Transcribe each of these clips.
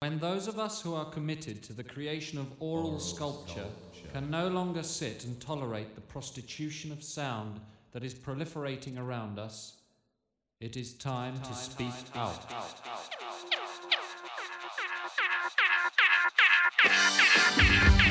When those of us who are committed to the creation of oral, oral sculpture, sculpture, can no longer sit and tolerate the prostitution of sound that is proliferating around us, it is time, time to speak time, out. out, out, out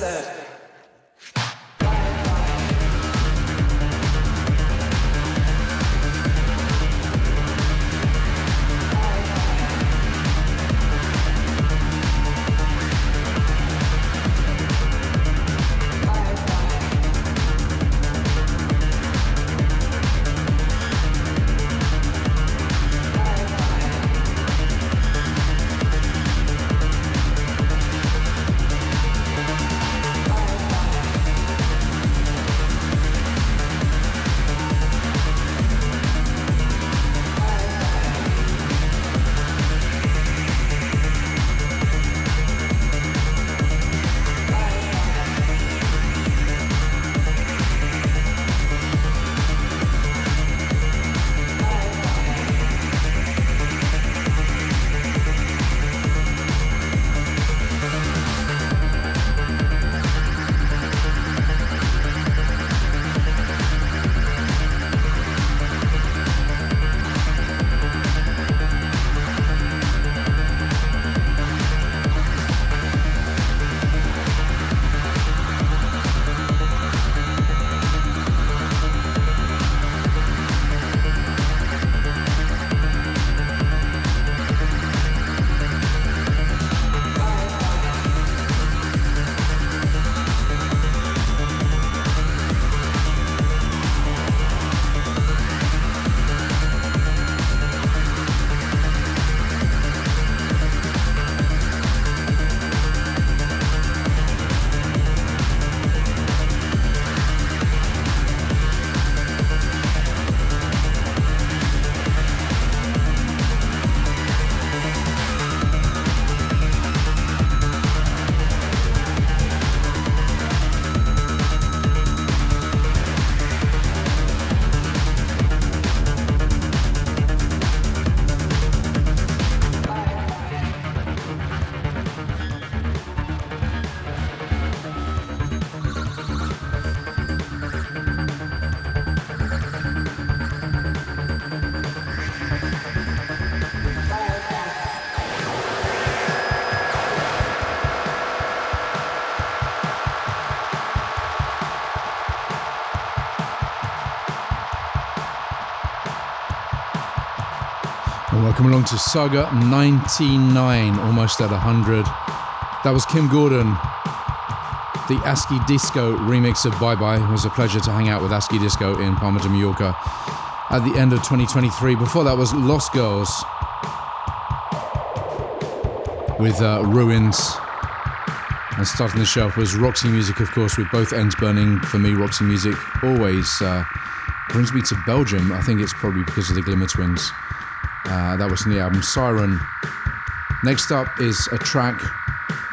teaser. Welcome along to Saga 99, almost at 100. That was Kim Gordon. The ASCII Disko remix of Bye Bye. It was a pleasure to hang out with ASCII Disko in Palma de Mallorca at the end of 2023. Before that was Lost Girls with uh, Ruins. And starting the show off was Roxy Music, of course, with both ends burning. For me, Roxy Music always uh, brings me to Belgium. I think it's probably because of the Glimmer Twins. Uh, that was from the album Siren. Next up is a track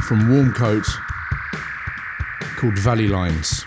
from Warm Coat called Valley Lines.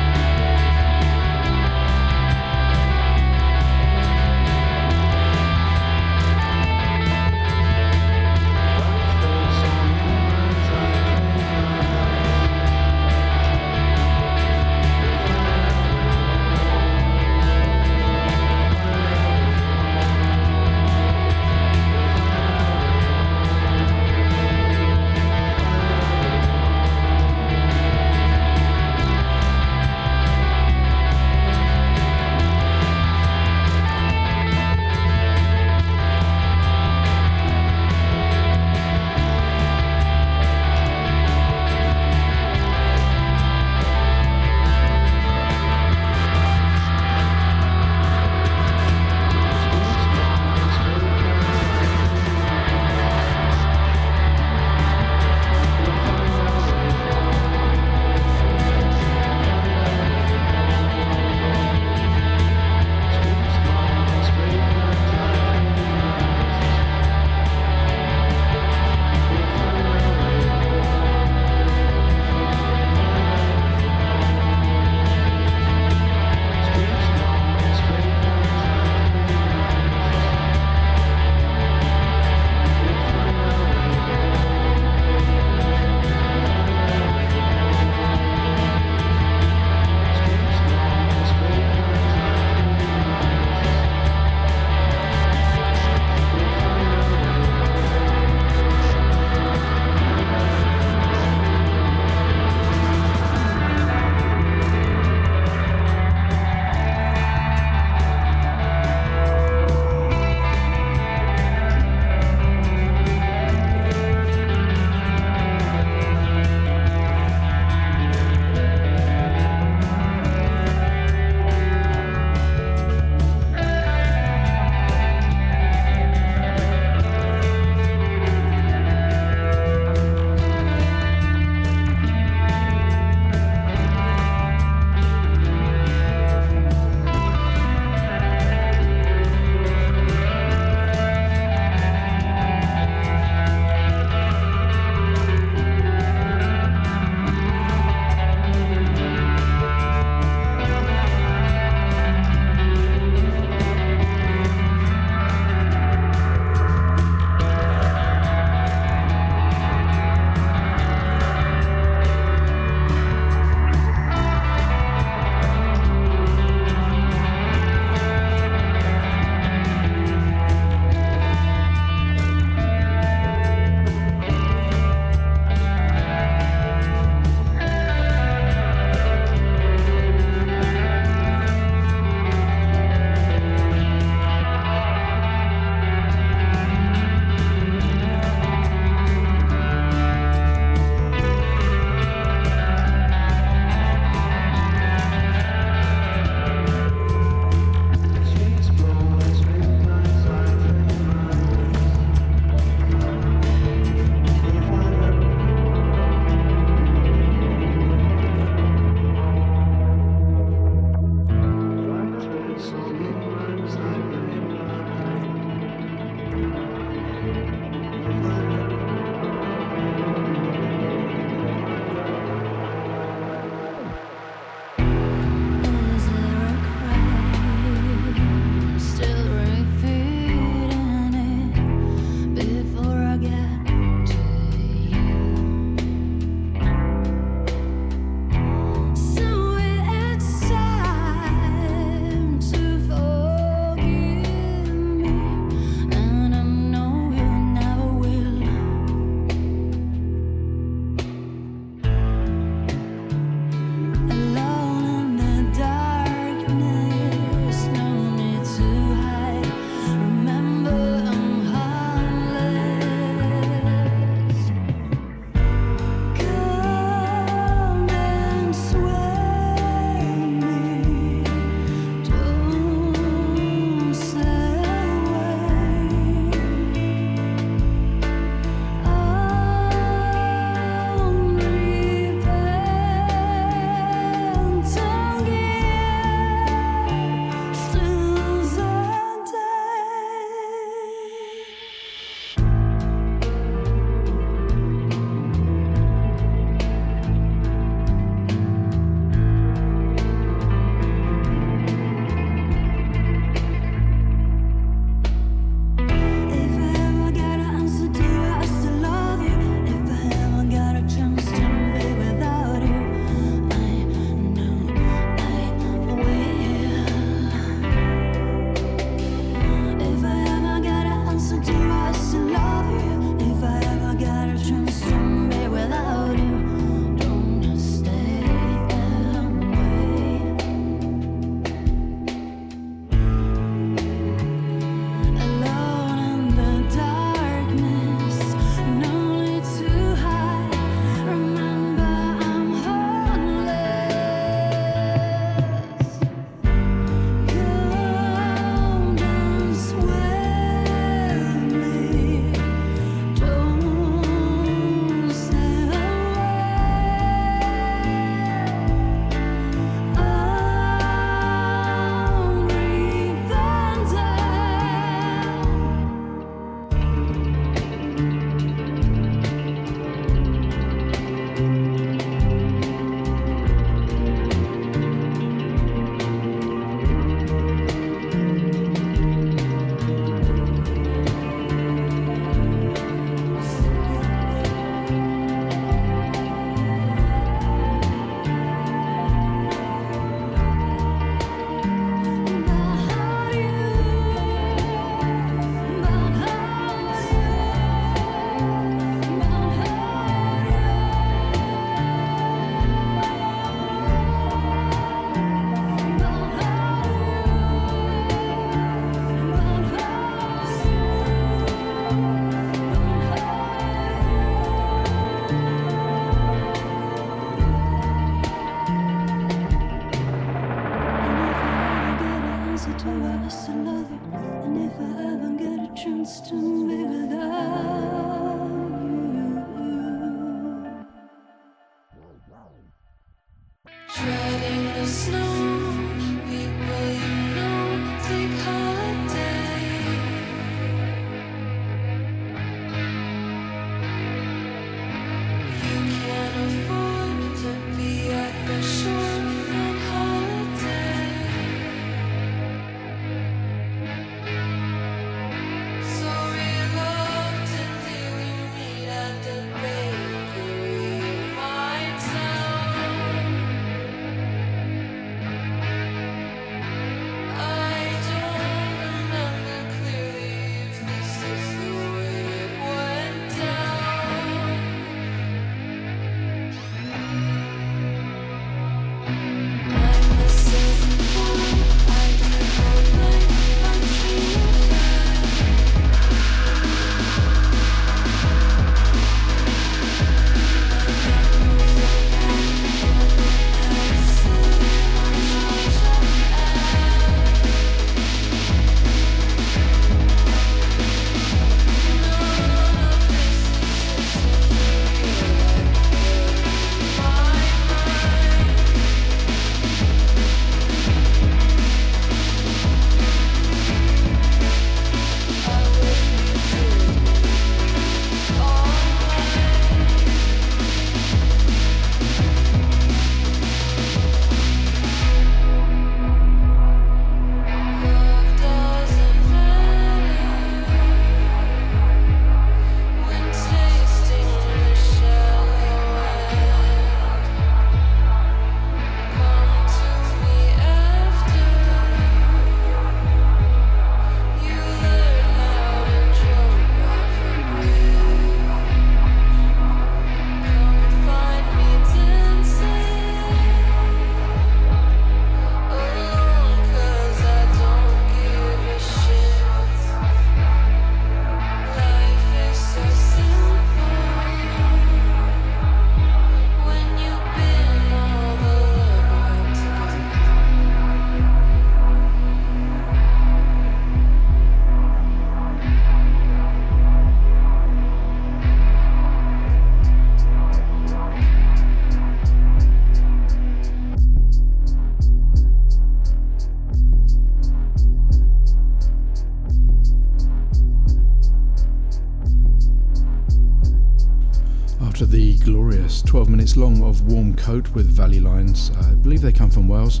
Minutes long of Warm Coat with Valley Lines. I believe they come from Wales.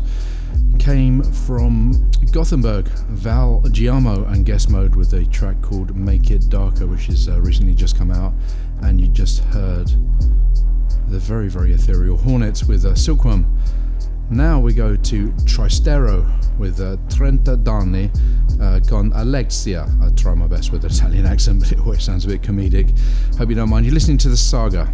Came from Gothenburg, Val Giamo and Guest Mode with a track called Make It Darker, which has uh, recently just come out. And you just heard the very, very ethereal Hornets with uh, Silkworm. Now we go to Tristero with uh, Trenta Danni uh, con Alexia. I try my best with the Italian accent, but it always sounds a bit comedic. Hope you don't mind. You're listening to the saga.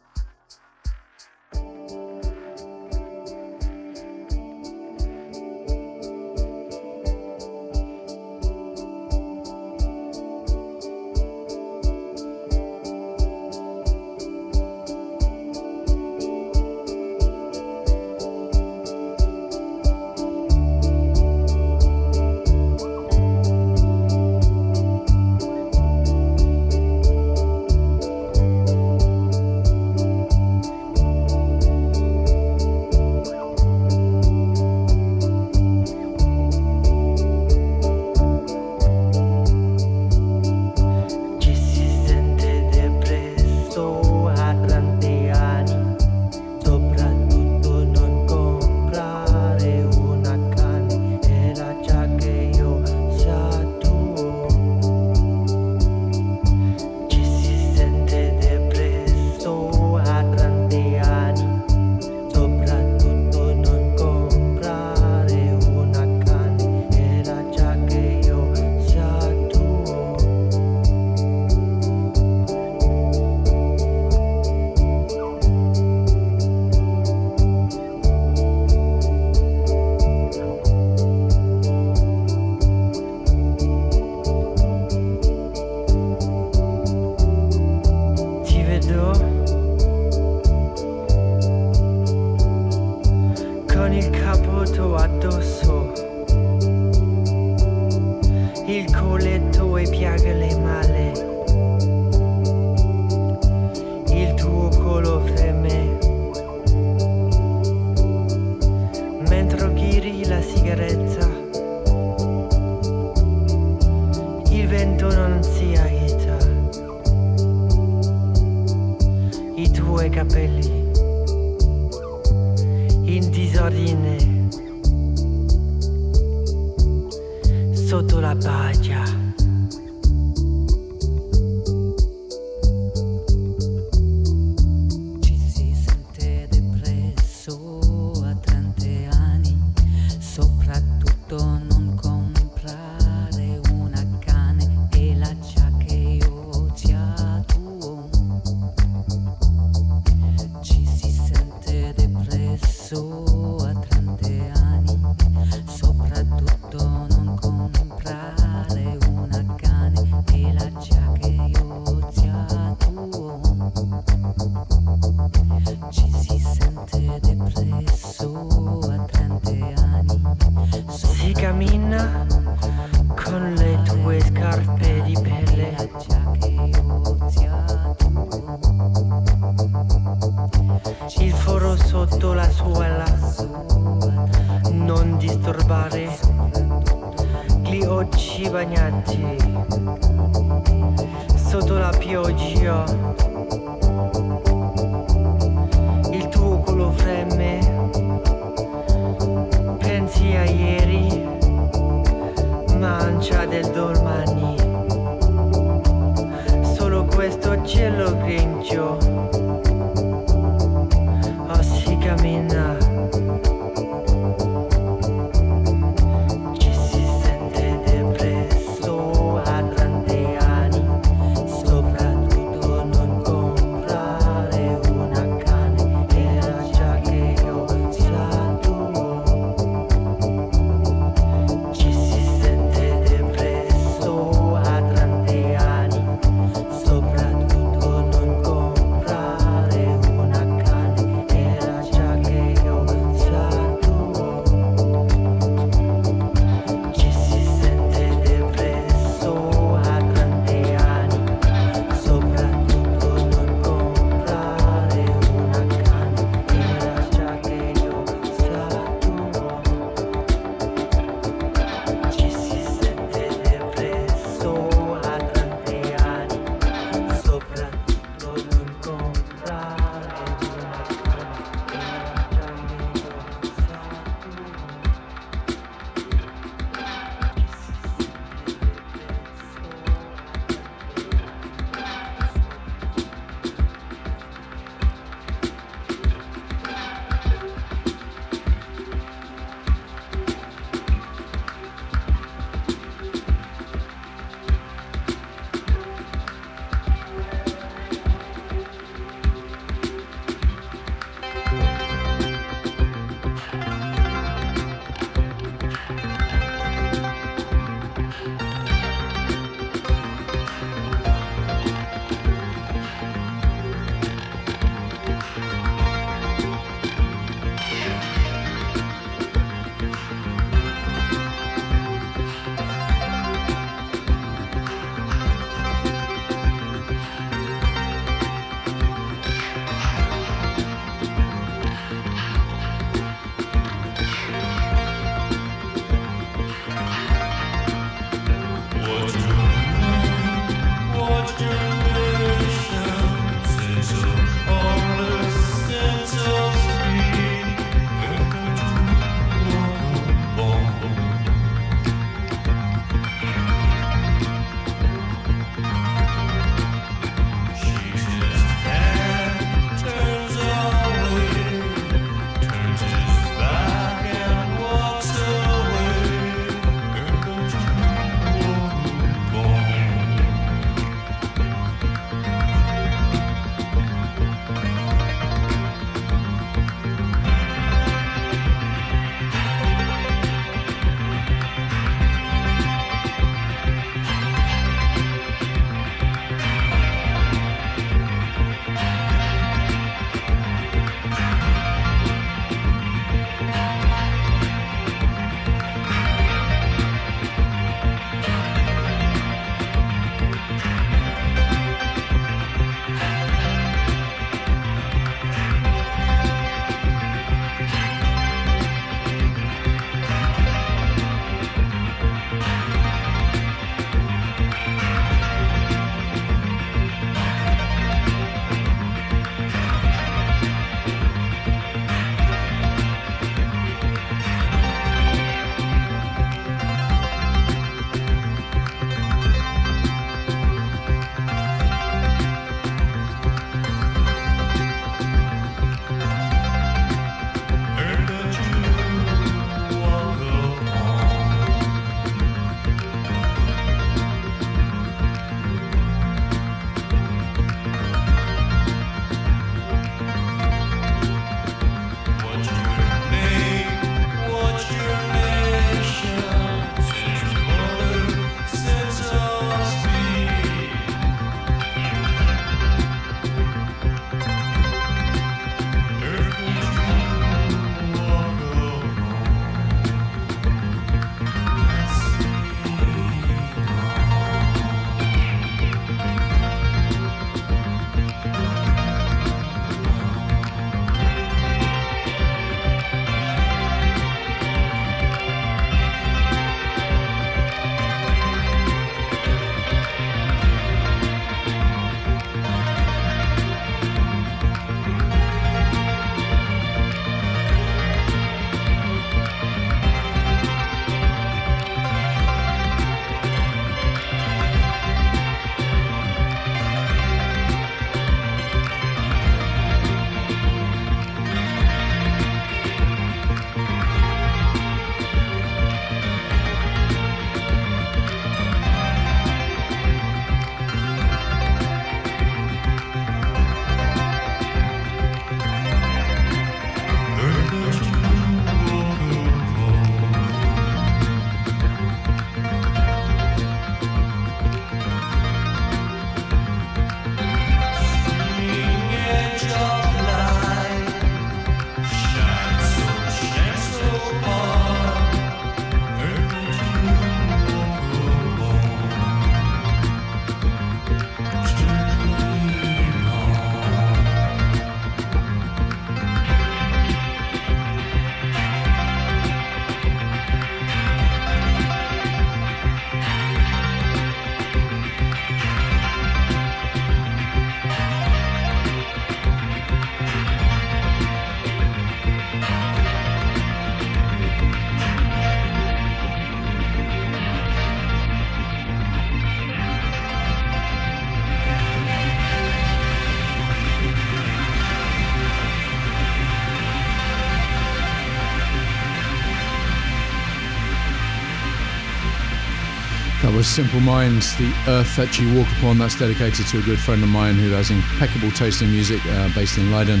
Was Simple Minds, The Earth That You Walk Upon. That's dedicated to a good friend of mine who has impeccable taste in music, uh, based in Leiden.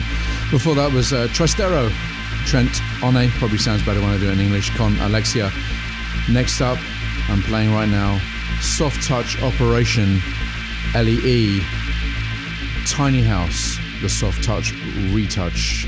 Before that was uh, Trastero, Trent One, probably sounds better when I do it in English, Con Alexia. Next up, I'm playing right now Soft Touch Operation LEE, Tiny House, the Soft Touch Retouch.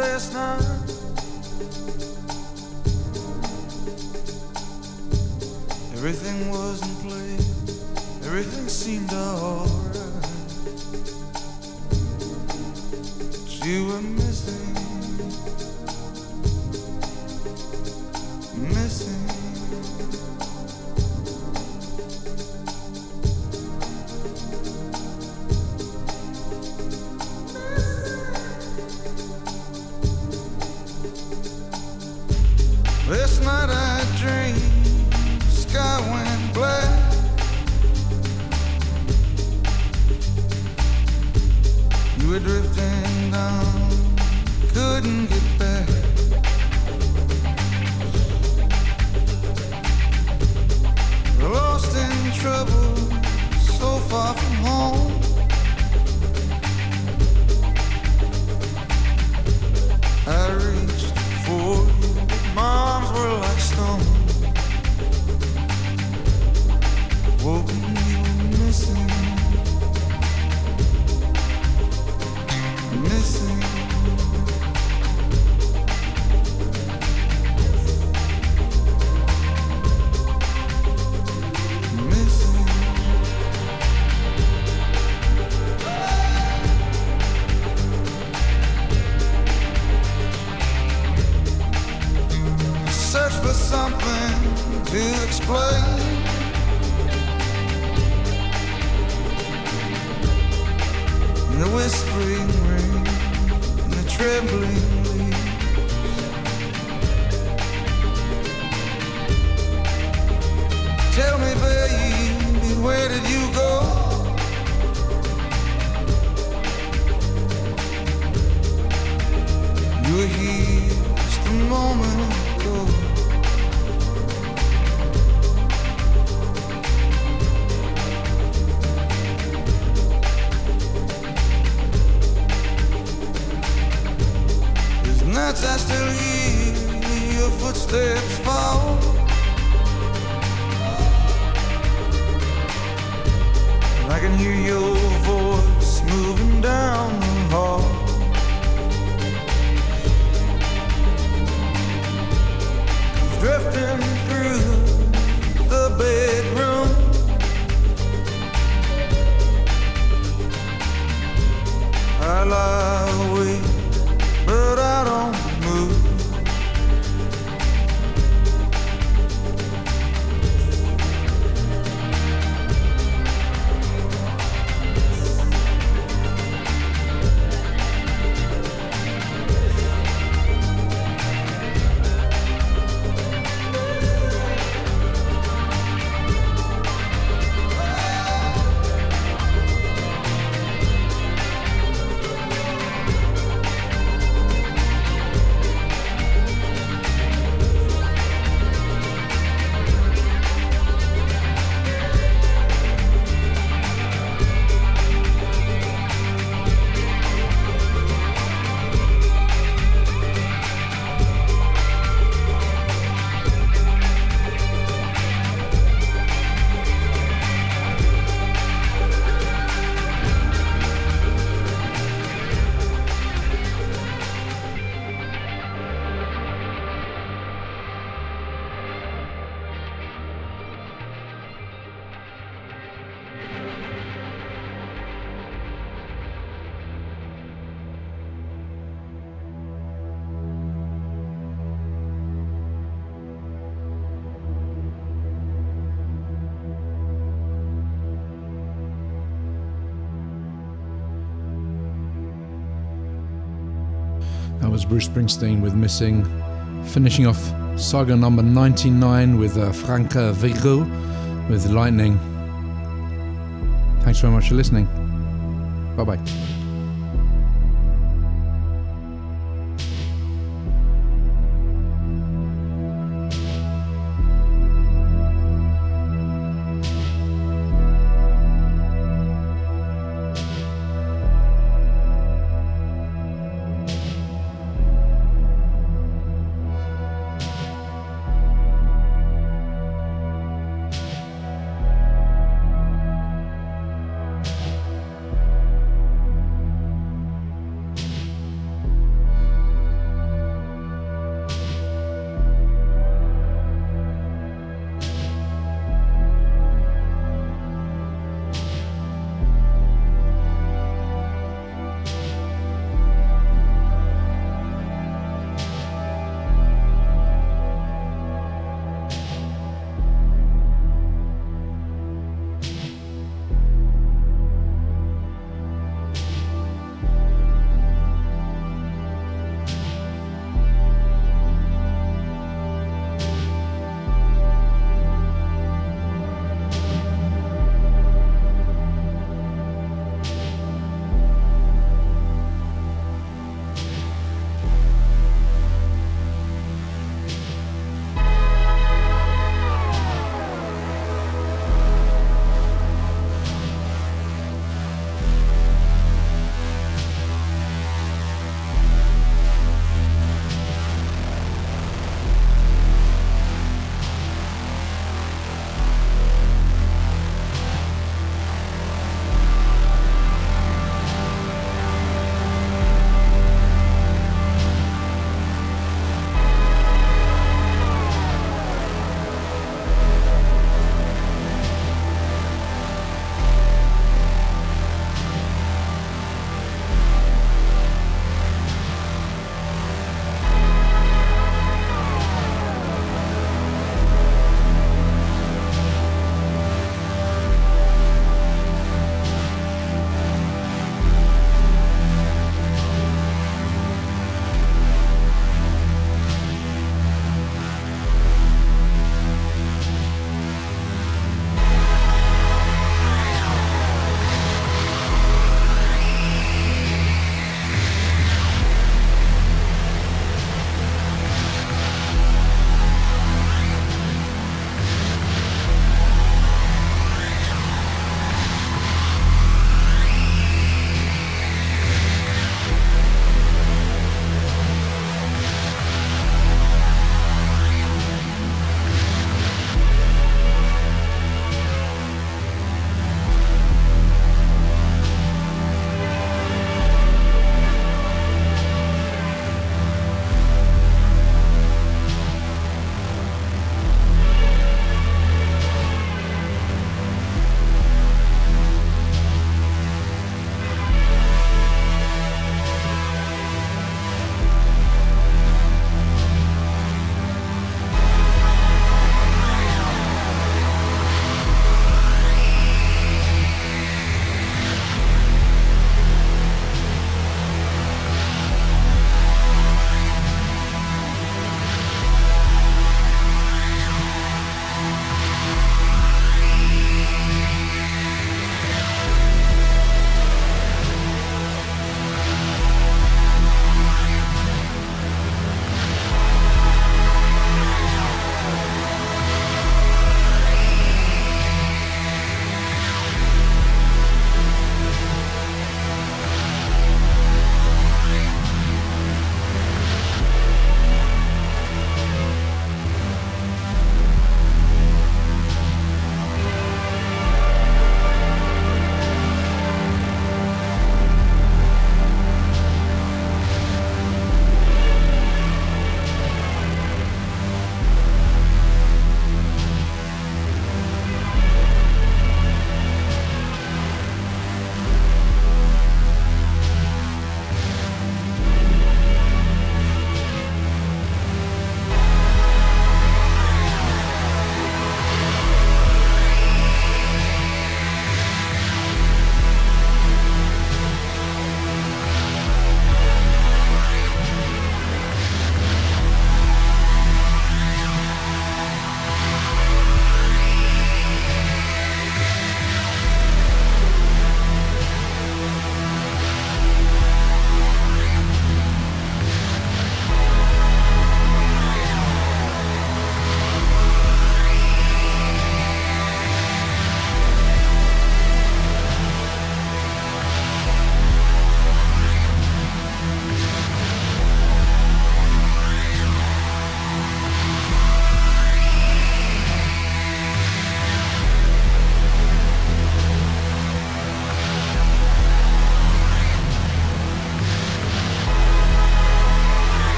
last night, Everything was in play, everything seemed alright. But you were missing. That was Bruce Springsteen with Missing. Finishing off saga number 99 with uh, Franca Vigo with Lightning. Thanks very much for listening. Bye bye.